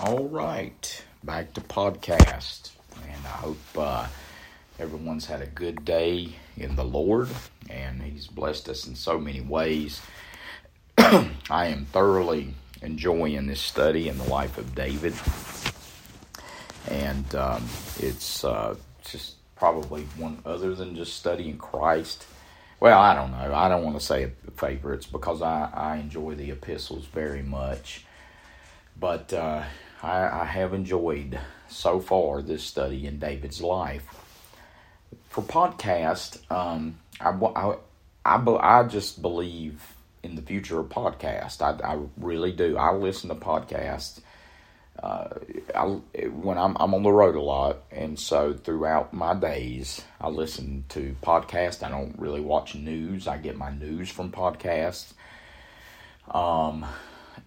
All right, back to podcast, and I hope uh, everyone's had a good day in the Lord, and He's blessed us in so many ways. I am thoroughly enjoying this study in the life of David, and um, it's uh, just probably one other than just studying Christ. Well, I don't know. I don't want to say favorites because I, I enjoy the epistles very much. But uh, I, I have enjoyed so far this study in David's life. For podcast, um, I, I, I, I just believe in the future of podcast. I, I really do. I listen to podcasts uh, I, when I'm, I'm on the road a lot, and so throughout my days, I listen to podcasts. I don't really watch news. I get my news from podcasts. Um,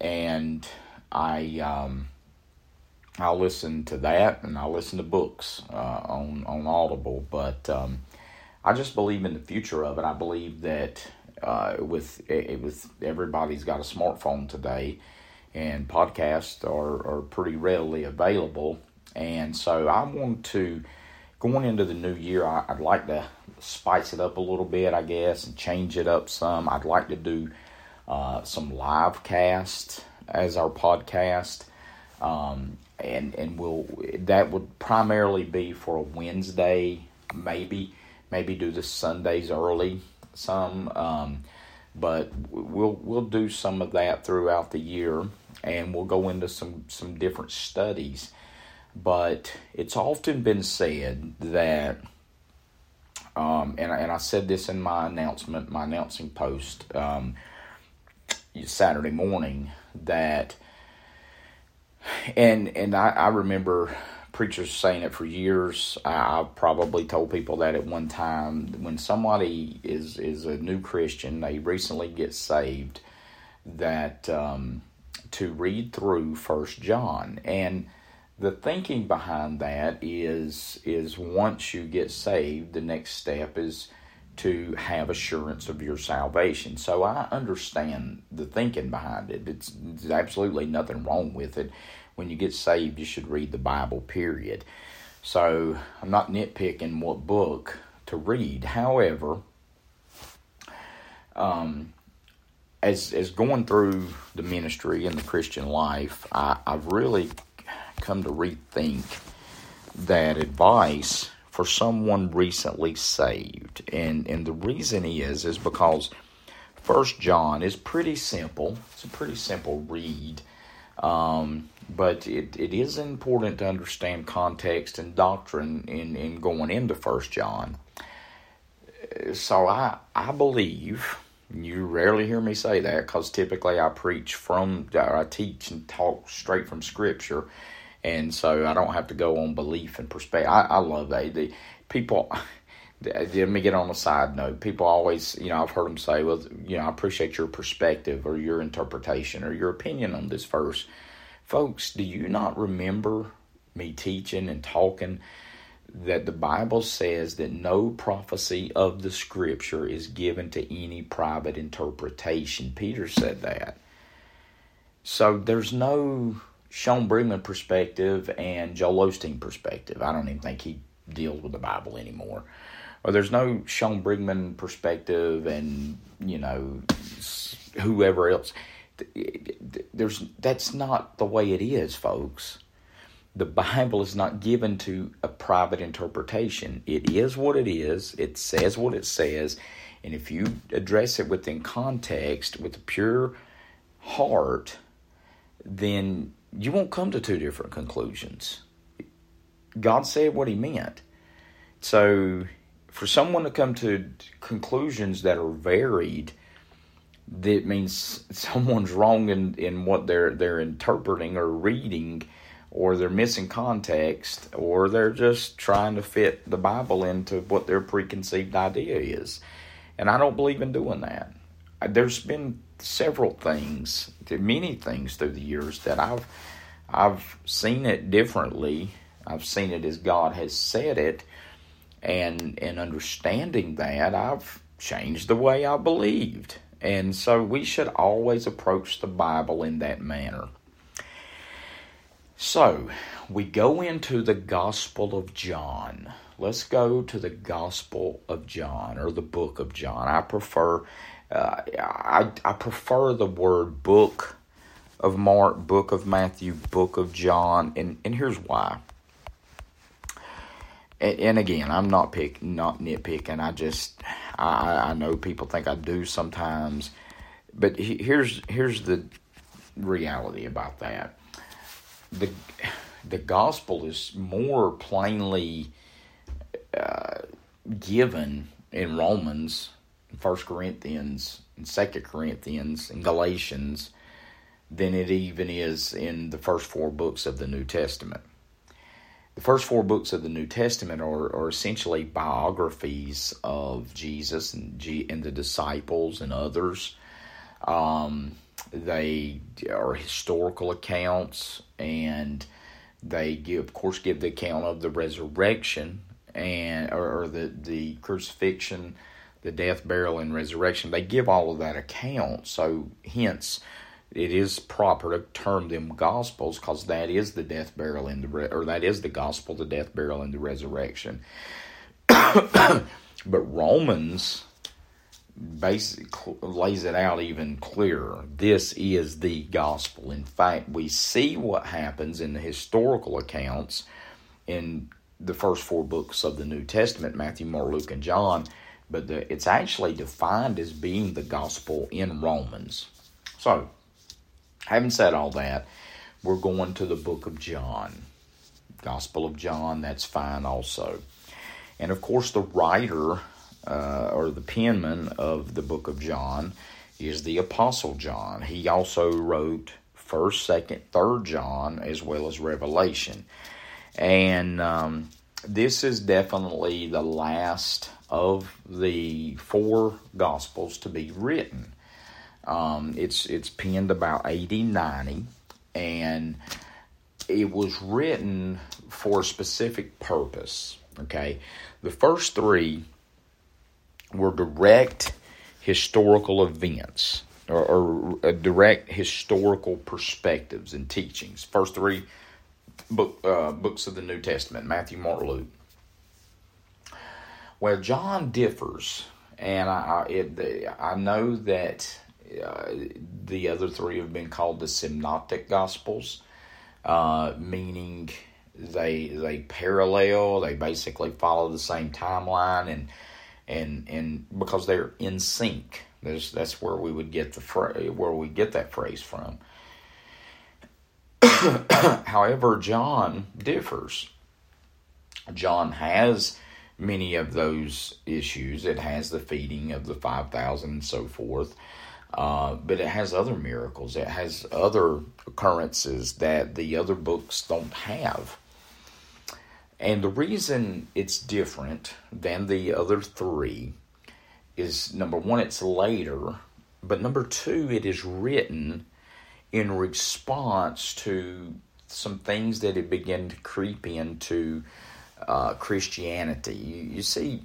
and I um, I listen to that, and I'll listen to books uh, on on Audible. But um, I just believe in the future of it. I believe that uh, with with everybody's got a smartphone today and podcasts are, are pretty readily available. And so I want to, going into the new year, I, would like to spice it up a little bit, I guess, and change it up some. I'd like to do uh, some live cast as our podcast. Um, and and we'll that would primarily be for a Wednesday, maybe maybe do the Sundays early some. Um, but we'll we'll do some of that throughout the year, and we'll go into some some different studies. But it's often been said that, um, and and I said this in my announcement, my announcing post um, Saturday morning that, and and I, I remember preachers saying it for years. I've probably told people that at one time. When somebody is is a new Christian, they recently get saved, that um, to read through First John and the thinking behind that is is once you get saved, the next step is to have assurance of your salvation. So I understand the thinking behind it. It's, absolutely nothing wrong with it when you get saved, you should read the Bible, period. So I'm not nitpicking what book to read. However, um, as as going through the ministry and the Christian life, I, I've really come to rethink that advice for someone recently saved. And and the reason is is because First John is pretty simple. It's a pretty simple read. Um, but it, it is important to understand context and doctrine in, in going into First John. So I I believe you rarely hear me say that because typically I preach from I teach and talk straight from Scripture, and so I don't have to go on belief and perspective. I, I love that the people. Let me get on a side note. People always, you know, I've heard them say, "Well, you know, I appreciate your perspective or your interpretation or your opinion on this verse." Folks, do you not remember me teaching and talking that the Bible says that no prophecy of the Scripture is given to any private interpretation? Peter said that. So there's no Sean Brigman perspective and Joel Osteen perspective. I don't even think he deals with the Bible anymore. Or there's no Sean Brigman perspective and, you know, whoever else there's that's not the way it is, folks. The Bible is not given to a private interpretation. It is what it is. It says what it says, and if you address it within context with a pure heart, then you won't come to two different conclusions. God said what he meant. So, for someone to come to conclusions that are varied that means someone's wrong in, in what they're they're interpreting or reading or they're missing context or they're just trying to fit the Bible into what their preconceived idea is. And I don't believe in doing that. There's been several things, many things through the years that I've I've seen it differently. I've seen it as God has said it, and in understanding that, I've changed the way I believed. And so we should always approach the Bible in that manner. So, we go into the Gospel of John. Let's go to the Gospel of John or the book of John. I prefer uh, I, I prefer the word book of Mark, book of Matthew, book of John, and, and here's why. And, and again, I'm not pick not nitpicking. I just I, I know people think I do sometimes, but here's here's the reality about that. The the gospel is more plainly uh, given in Romans, First Corinthians, and Second Corinthians, and Galatians than it even is in the first four books of the New Testament. The first four books of the New Testament are, are essentially biographies of Jesus and, G, and the disciples and others. Um, they are historical accounts, and they give, of course, give the account of the resurrection and or, or the the crucifixion, the death, burial, and resurrection. They give all of that account. So, hence, it is proper to term them gospels because that is the death, burial, and the re- or that is the gospel, the death, burial, and the resurrection. but Romans basically lays it out even clearer. This is the gospel. In fact, we see what happens in the historical accounts in the first four books of the New Testament Matthew, Mark, Luke, and John. But the, it's actually defined as being the gospel in Romans. So, having said all that, we're going to the book of John. Gospel of John, that's fine also. And of course, the writer uh, or the penman of the book of John is the Apostle John. He also wrote 1st, 2nd, 3rd John, as well as Revelation. And um, this is definitely the last of the four Gospels to be written. Um, it's it's penned about 80, 90, and it was written for a specific purpose. Okay, the first three were direct historical events or, or uh, direct historical perspectives and teachings. First three book, uh, books of the New Testament Matthew, Mark, Luke. Well, John differs, and I, it, I know that uh, the other three have been called the synoptic gospels, uh, meaning they they parallel, they basically follow the same timeline, and and and because they're in sync. There's, that's where we would get the phrase, where we get that phrase from. However, John differs. John has many of those issues. It has the feeding of the 5,000 and so forth. Uh, but it has other miracles. It has other occurrences that the other books don't have. And the reason it's different than the other three is number one, it's later, but number two, it is written in response to some things that had begun to creep into uh, Christianity. You, you see,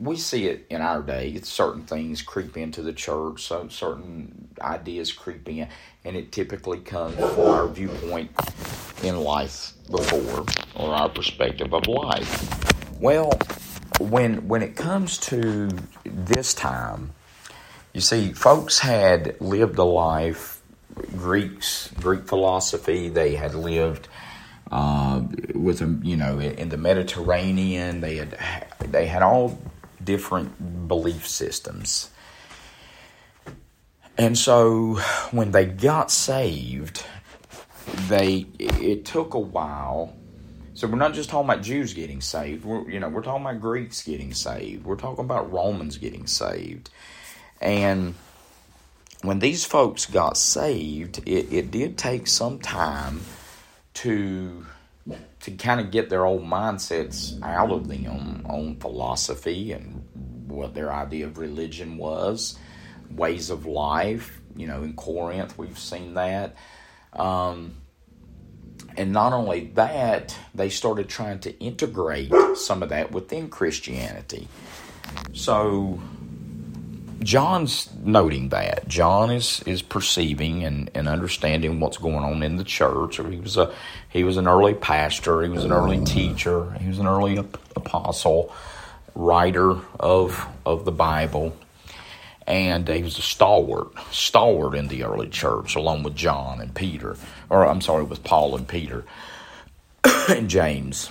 we see it in our day. Certain things creep into the church, so certain ideas creep in, and it typically comes from our viewpoint in life before or our perspective of life. Well, when when it comes to this time, you see, folks had lived a life. Greeks, Greek philosophy, they had lived uh, with them, you know, in the Mediterranean. They had they had all different belief systems. And so when they got saved, they it took a while. So we're not just talking about Jews getting saved. We're you know we're talking about Greeks getting saved. We're talking about Romans getting saved, and when these folks got saved, it, it did take some time to to kind of get their old mindsets out of them on philosophy and what their idea of religion was, ways of life. You know, in Corinth, we've seen that. Um, and not only that, they started trying to integrate some of that within Christianity. So, John's noting that. John is is perceiving and, and understanding what's going on in the church. He was a he was an early pastor. He was an early teacher. He was an early apostle, writer of of the Bible, and he was a stalwart stalwart in the early church, along with John and Peter, or I'm sorry, with Paul and Peter and James.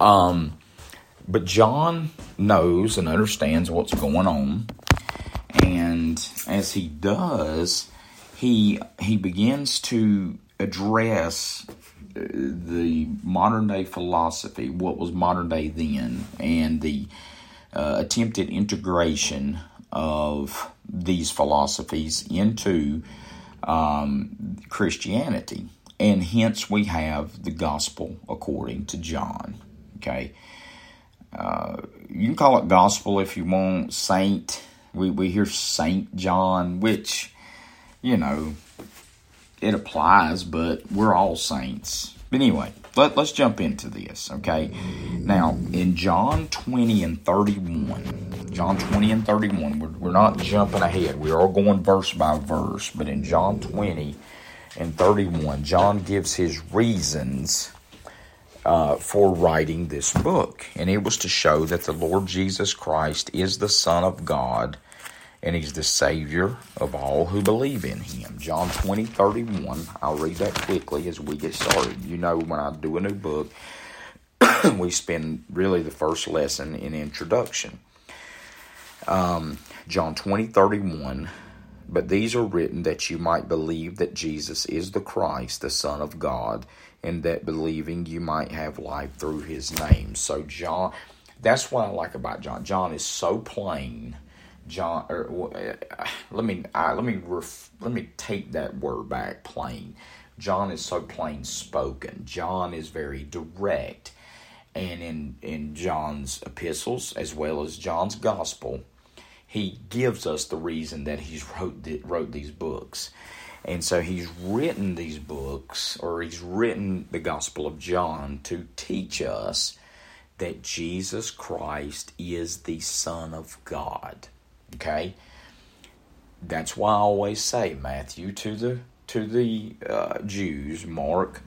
Um, but John knows and understands what's going on, and as he does, he he begins to address uh, the modern day philosophy, what was modern day then, and the uh, attempted integration of these philosophies into um, Christianity. And hence we have the gospel according to John. Okay. Uh, you can call it gospel if you want, saint. We, we hear Saint John, which, you know, it applies, but we're all saints. But anyway, let, let's jump into this, okay? Now, in John 20 and 31, John 20 and 31, we're, we're not jumping ahead. We are going verse by verse, but in John 20 and 31, John gives his reasons uh, for writing this book. And it was to show that the Lord Jesus Christ is the Son of God and he's the Savior of all who believe in him. John 20, 31. I'll read that quickly as we get started. You know, when I do a new book, we spend really the first lesson in introduction. Um, John 20, 31. But these are written that you might believe that Jesus is the Christ, the Son of God, and that believing you might have life through his name. So, John, that's what I like about John. John is so plain. John, or, uh, let me uh, let me ref, let me take that word back. Plain. John is so plain spoken. John is very direct, and in in John's epistles as well as John's gospel, he gives us the reason that he's wrote wrote these books. And so he's written these books, or he's written the Gospel of John to teach us that Jesus Christ is the Son of God. Okay? That's why I always say Matthew to the to the uh, Jews, Mark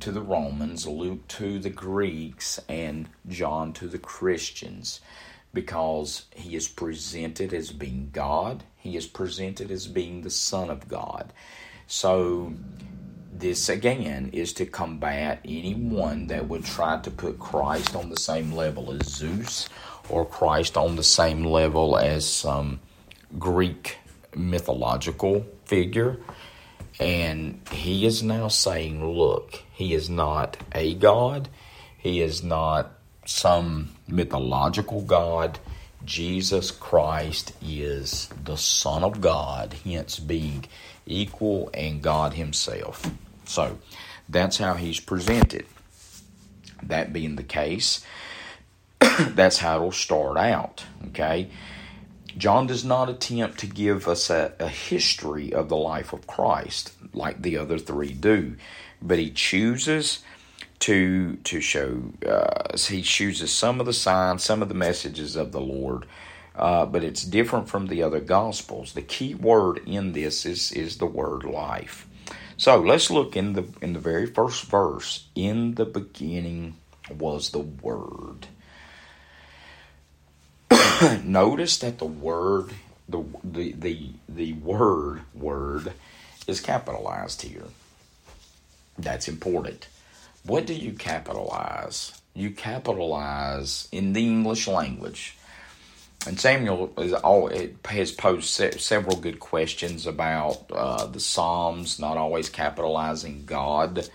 to the Romans, Luke to the Greeks, and John to the Christians because he is presented as being God, he is presented as being the Son of God. So, this again is to combat anyone that would try to put Christ on the same level as Zeus or Christ on the same level as some Greek mythological figure. And he is now saying, look, he is not a God, he is not some mythological God. Jesus Christ is the Son of God, hence being equal and God Himself. So that's how He's presented. That being the case, that's how it'll start out. Okay? John does not attempt to give us a, a history of the life of Christ like the other three do, but he chooses to to show. Uh, he chooses some of the signs, some of the messages of the Lord, uh, but it's different from the other gospels. The key word in this is is the word life. So let's look in the in the very first verse. In the beginning was the Word. Notice that the word the the the the word word is capitalized here. That's important. What do you capitalize? You capitalize in the English language. And Samuel is all, has posed several good questions about uh, the Psalms not always capitalizing God.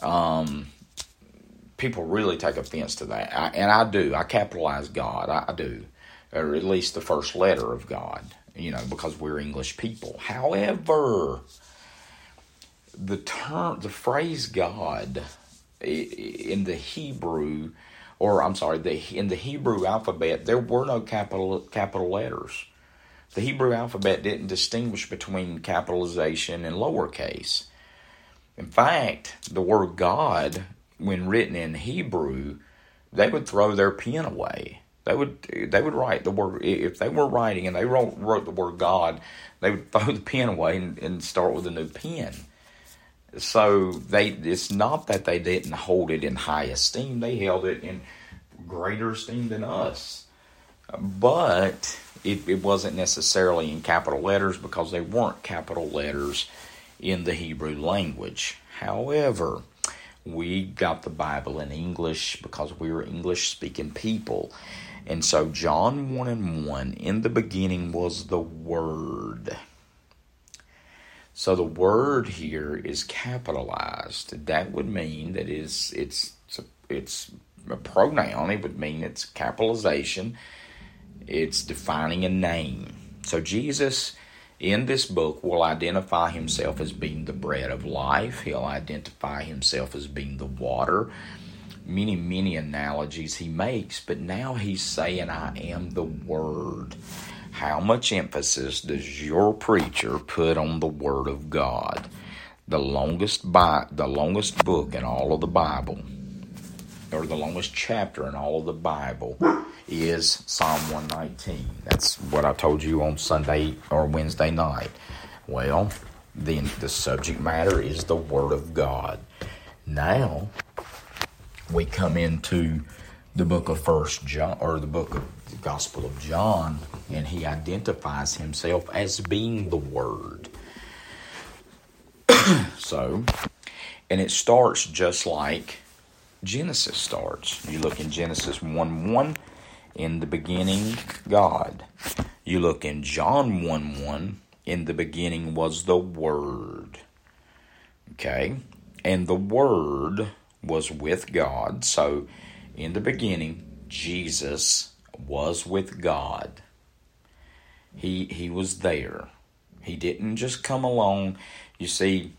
Um, people really take offense to that, I, and I do. I capitalize God. I, I do, or at least the first letter of God. You know, because we're English people. However, the term, the phrase God in the Hebrew, or I'm sorry, the in the Hebrew alphabet, there were no capital capital letters. The Hebrew alphabet didn't distinguish between capitalization and lowercase. In fact, the word God, when written in Hebrew, they would throw their pen away. They would they would write the word if they were writing and they wrote wrote the word God, they would throw the pen away and, and start with a new pen. So they it's not that they didn't hold it in high esteem; they held it in greater esteem than us. But it, it wasn't necessarily in capital letters because they weren't capital letters in the Hebrew language. However, we got the Bible in English because we were English speaking people. And so, John 1 and 1, in the beginning was the Word. So, the word here is capitalized. That would mean that it's, it's, it's, a, it's a pronoun, it would mean it's capitalization, it's defining a name. So, Jesus in this book will identify himself as being the bread of life. He'll identify himself as being the water. Many, many analogies he makes, but now he's saying, I am the Word. How much emphasis does your preacher put on the Word of God? The longest bi- the longest book in all of the Bible, or the longest chapter in all of the Bible, is Psalm 119. That's what I told you on Sunday or Wednesday night. Well, then the subject matter is the Word of God. Now we come into the book of First John or the book of the Gospel of John, and he identifies himself as being the Word. so, and it starts just like Genesis starts. You look in Genesis 1 1 in the beginning, God. You look in John 1 1, in the beginning was the Word. Okay? And the Word was with God. So, in the beginning, Jesus was with God. He, he was there. He didn't just come along. You see,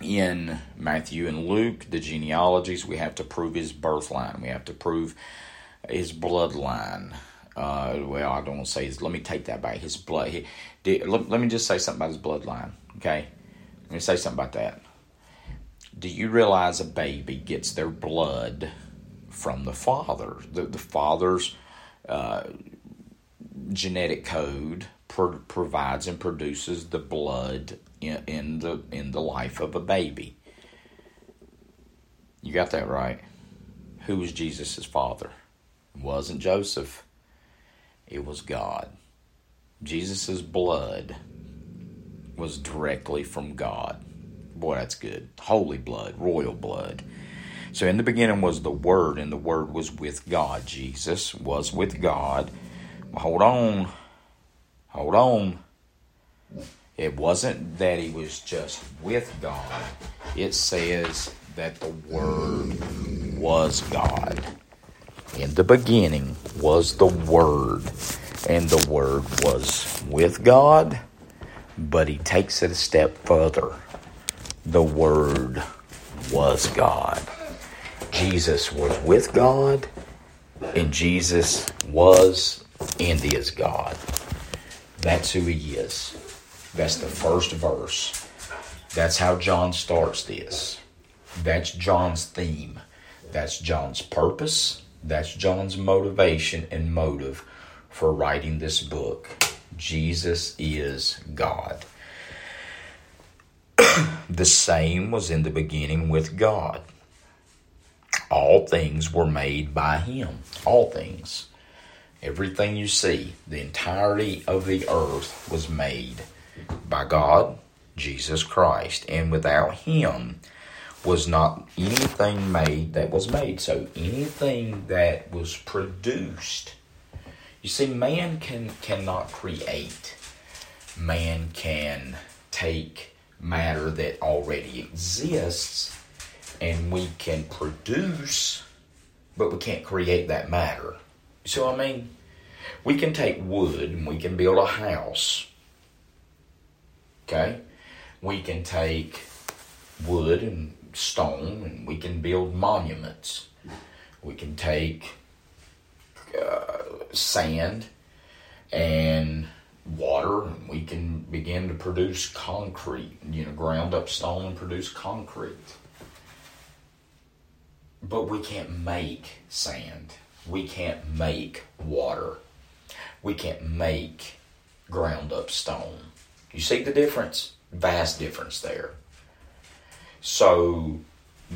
in Matthew and Luke, the genealogies, we have to prove his birthline. We have to prove his bloodline. Uh, well, I don't want to say his. Let me take that back. His blood. He, did, let, let me just say something about his bloodline. Okay, let me say something about that. Do you realize a baby gets their blood from the father? The the father's uh, genetic code pro- provides and produces the blood in, in the in the life of a baby. You got that right. Who was Jesus' father? wasn't Joseph, it was God. Jesus' blood was directly from God. Boy, that's good. Holy blood, royal blood. So in the beginning was the Word, and the Word was with God. Jesus was with God. hold on. Hold on. It wasn't that he was just with God, it says that the Word was God. In the beginning was the Word, and the Word was with God, but he takes it a step further. The Word was God. Jesus was with God, and Jesus was and is God. That's who he is. That's the first verse. That's how John starts this. That's John's theme. That's John's purpose. That's John's motivation and motive for writing this book. Jesus is God. the same was in the beginning with God. All things were made by Him. All things. Everything you see, the entirety of the earth was made by God, Jesus Christ. And without Him, was not anything made that was made. So anything that was produced. You see, man can cannot create. Man can take matter that already exists and we can produce, but we can't create that matter. So I mean, we can take wood and we can build a house. Okay? We can take wood and stone and we can build monuments. We can take uh, sand and water and we can begin to produce concrete, you know, ground up stone and produce concrete. But we can't make sand. we can't make water. We can't make ground up stone. You see the difference? Vast difference there. So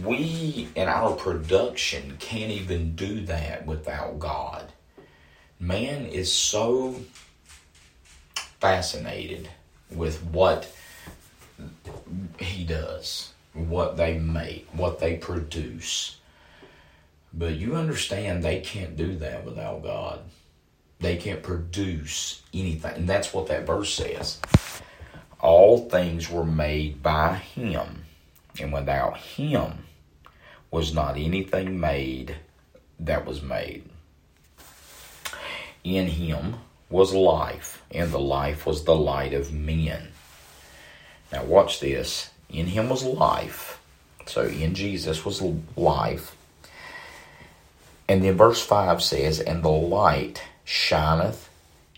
we in our production can't even do that without God. Man is so fascinated with what he does, what they make, what they produce. But you understand they can't do that without God. They can't produce anything. And that's what that verse says. All things were made by him, and without him was not anything made that was made. In him was life, and the life was the light of men. Now, watch this. In him was life. So, in Jesus was life. And then verse 5 says, And the light shineth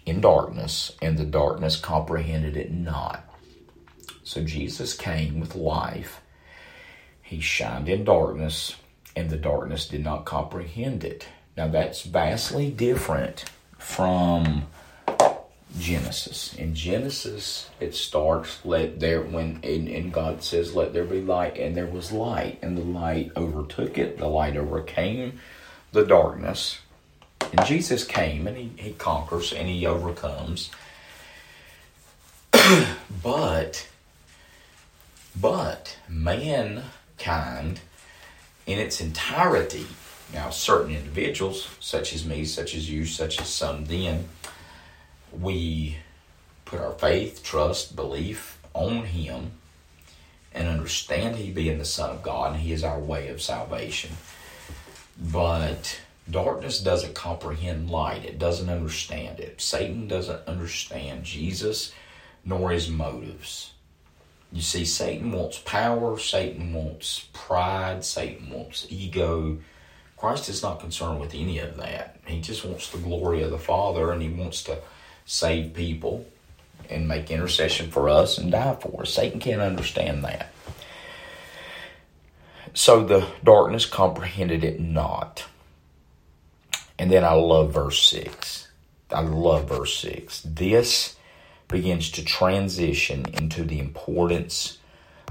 in darkness, and the darkness comprehended it not. So, Jesus came with life. He shined in darkness, and the darkness did not comprehend it. Now, that's vastly different from Genesis. In Genesis, it starts let there when and, and, God says, "Let there be light," and there was light, and the light overtook it. The light overcame the darkness, and Jesus came and he, he conquers and he overcomes. but, but mankind, in its entirety, now certain individuals, such as me, such as you, such as some, then we put our faith, trust, belief on Him and understand He being the Son of God and He is our way of salvation. But darkness doesn't comprehend light, it doesn't understand it. Satan doesn't understand Jesus nor his motives. You see, Satan wants power, Satan wants pride, Satan wants ego. Christ is not concerned with any of that. He just wants the glory of the Father and he wants to save people and make intercession for us and die for us. Satan can't understand that. So the darkness comprehended it not. And then I love verse 6. I love verse 6. This begins to transition into the importance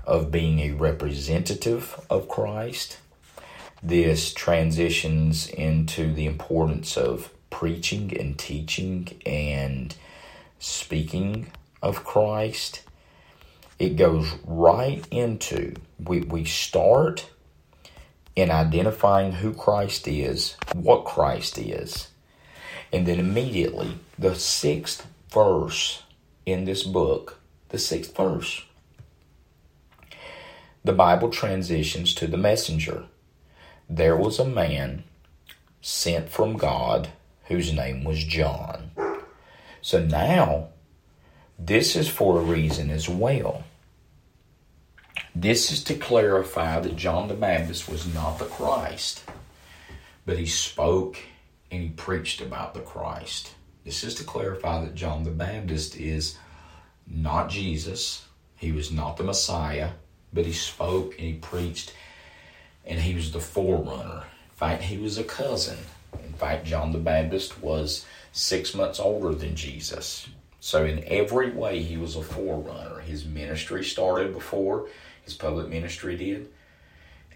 of being a representative of Christ. This transitions into the importance of preaching and teaching and speaking of Christ, it goes right into we, we start in identifying who Christ is, what Christ is, and then immediately the sixth verse in this book, the sixth verse, the Bible transitions to the messenger. There was a man sent from God whose name was John. So now, this is for a reason as well. This is to clarify that John the Baptist was not the Christ, but he spoke and he preached about the Christ. This is to clarify that John the Baptist is not Jesus, he was not the Messiah, but he spoke and he preached and he was the forerunner. In fact, he was a cousin in fact, John the Baptist was six months older than Jesus. So, in every way, he was a forerunner. His ministry started before his public ministry did.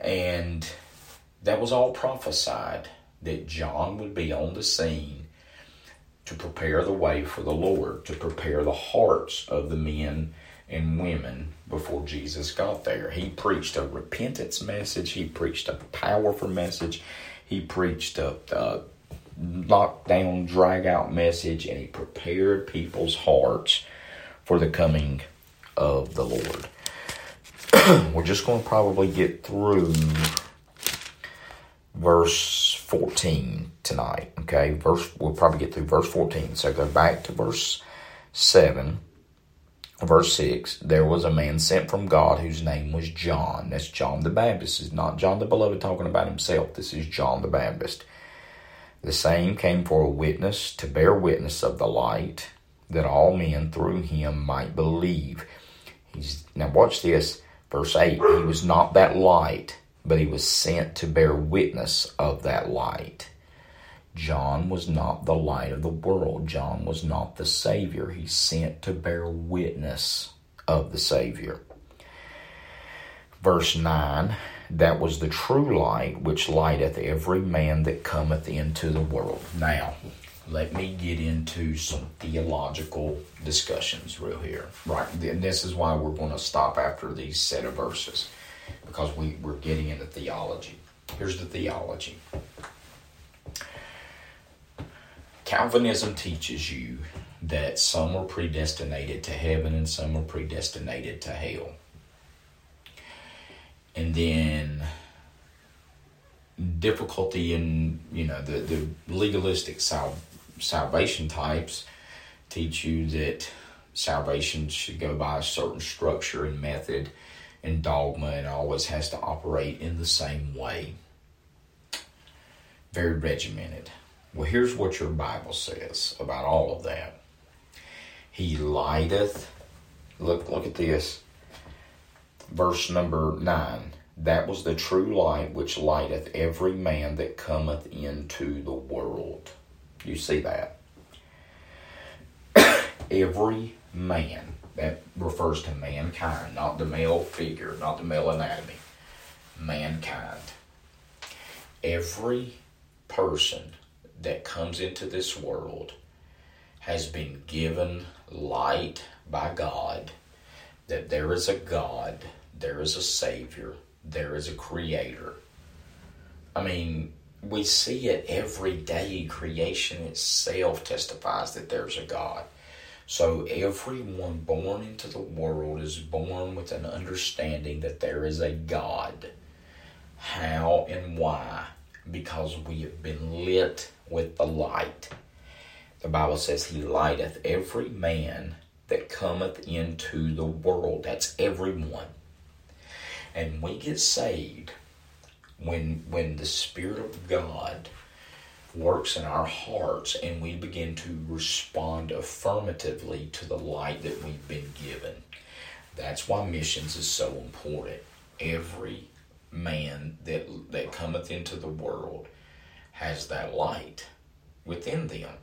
And that was all prophesied that John would be on the scene to prepare the way for the Lord, to prepare the hearts of the men and women before Jesus got there. He preached a repentance message, he preached a powerful message, he preached a, a lockdown, drag out message, and he prepared people's hearts for the coming of the Lord. We're just going to probably get through verse 14 tonight. Okay, verse we'll probably get through verse 14. So go back to verse 7. Verse 6 There was a man sent from God whose name was John. That's John the Baptist. This is not John the Beloved talking about himself. This is John the Baptist. The same came for a witness to bear witness of the light, that all men through him might believe. He's now watch this, verse 8. He was not that light, but he was sent to bear witness of that light. John was not the light of the world. John was not the Savior. He sent to bear witness of the Savior. Verse 9 That was the true light which lighteth every man that cometh into the world. Now, let me get into some theological discussions real here. Right, and this is why we're going to stop after these set of verses because we, we're getting into theology. Here's the theology Calvinism teaches you that some are predestinated to heaven and some are predestinated to hell. And then difficulty in, you know, the, the legalistic sal- salvation types teach you that salvation should go by a certain structure and method and dogma and always has to operate in the same way. Very regimented. Well, here's what your Bible says about all of that. He lighteth. Look, look at this. Verse number nine. That was the true light which lighteth every man that cometh into the world. You see that? every man. That refers to mankind, not the male figure, not the male anatomy. Mankind. Every person that comes into this world has been given light by God, that there is a God, there is a Savior, there is a Creator. I mean, we see it every day. Creation itself testifies that there's a God. So everyone born into the world is born with an understanding that there is a God. How and why? Because we have been lit with the light. The Bible says, He lighteth every man that cometh into the world. That's everyone. And we get saved when when the Spirit of God works in our hearts and we begin to respond affirmatively to the light that we've been given. That's why missions is so important. Every man that that cometh into the world has that light within them.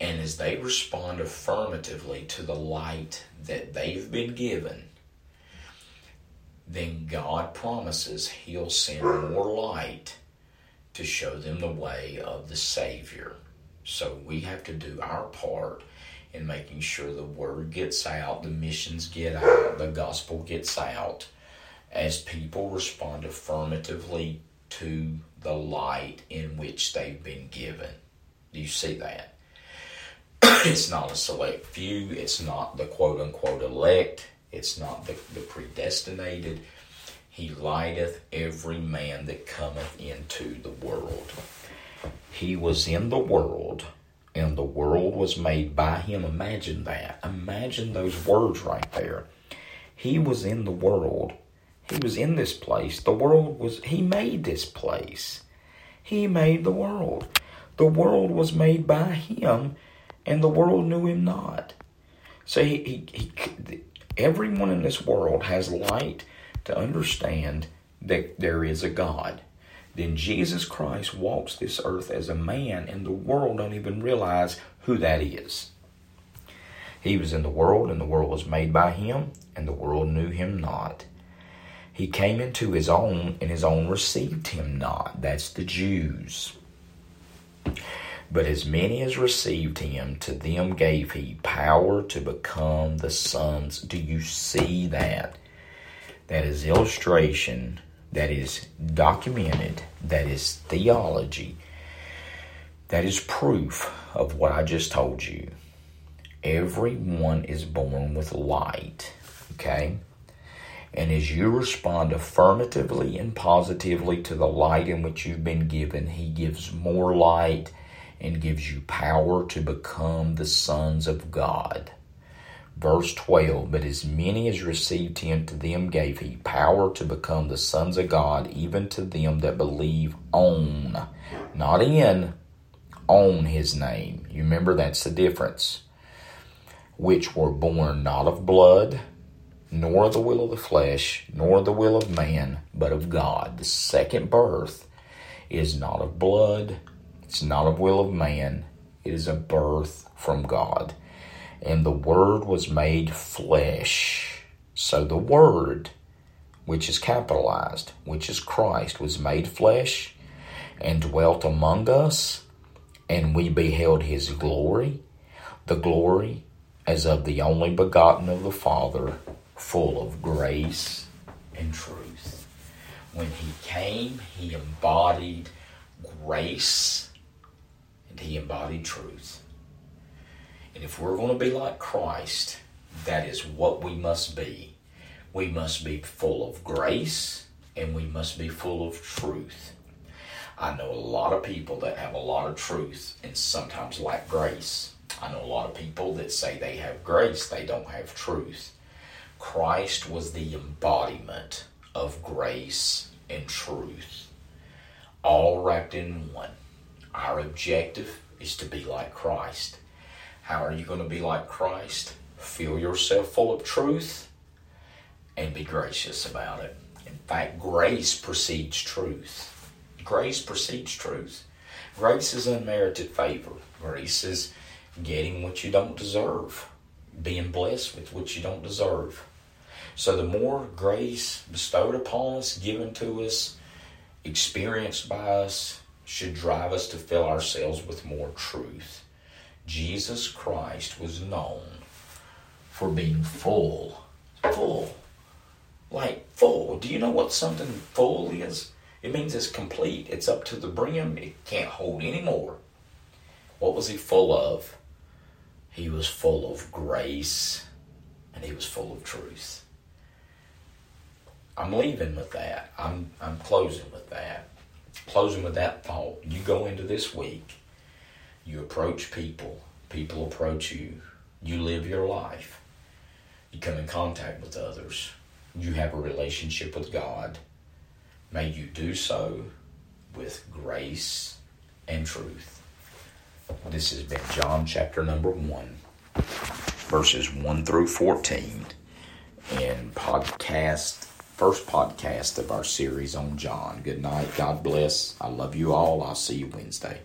And as they respond affirmatively to the light that they've been given, then God promises He'll send more light to show them the way of the Savior. So we have to do our part in making sure the word gets out, the missions get out, the gospel gets out, as people respond affirmatively to the light in which they've been given. Do you see that? it's not a select few, it's not the quote unquote elect, it's not the, the predestinated. He lighteth every man that cometh into the world. He was in the world, and the world was made by him. Imagine that. Imagine those words right there. He was in the world. He was in this place. The world was, he made this place. He made the world. The world was made by him, and the world knew him not. So he, he, he everyone in this world has light to understand that there is a God. Then Jesus Christ walks this earth as a man, and the world don't even realize who that is. He was in the world, and the world was made by him, and the world knew him not. He came into his own, and his own received him not. That's the Jews. But as many as received him, to them gave he power to become the sons. Do you see that? that is illustration, that is documented, that is theology, that is proof of what I just told you. Everyone is born with light, okay? And as you respond affirmatively and positively to the light in which you've been given, He gives more light and gives you power to become the sons of God. Verse 12 But as many as received him, to them gave he power to become the sons of God, even to them that believe on, not in, on his name. You remember that's the difference. Which were born not of blood, nor the will of the flesh, nor the will of man, but of God. The second birth is not of blood, it's not of will of man, it is a birth from God. And the Word was made flesh. So the Word, which is capitalized, which is Christ, was made flesh and dwelt among us, and we beheld his glory, the glory as of the only begotten of the Father, full of grace and truth. When he came, he embodied grace he embodied truth. And if we're going to be like Christ, that is what we must be. We must be full of grace and we must be full of truth. I know a lot of people that have a lot of truth and sometimes lack grace. I know a lot of people that say they have grace, they don't have truth. Christ was the embodiment of grace and truth, all wrapped in one. Our objective is to be like Christ. How are you going to be like Christ? Fill yourself full of truth and be gracious about it. In fact, grace precedes truth. Grace precedes truth. Grace is unmerited favor. Grace is getting what you don't deserve, being blessed with what you don't deserve. So the more grace bestowed upon us, given to us, experienced by us, should drive us to fill ourselves with more truth. Jesus Christ was known for being full. Full. Like full. Do you know what something full is? It means it's complete. It's up to the brim. It can't hold any more. What was he full of? He was full of grace and he was full of truth. I'm leaving with that. I'm I'm closing with that. Closing with that thought. You go into this week, you approach people, people approach you, you live your life, you come in contact with others, you have a relationship with God. May you do so with grace and truth. This has been John chapter number 1, verses 1 through 14, in podcast first podcast of our series on John. Good night. God bless. I love you all. I'll see you Wednesday.